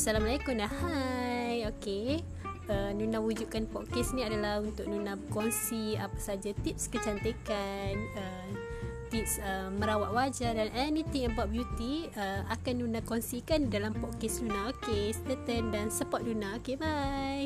Assalamualaikum dan hai. Okay uh, eh, Nuna wujudkan podcast ni adalah untuk Nuna berkongsi apa saja tips kecantikan uh, Tips uh, merawat wajah dan anything about beauty uh, Akan Nuna kongsikan dalam podcast Nuna. Okay, stay tune dan support Nuna. Okay, bye.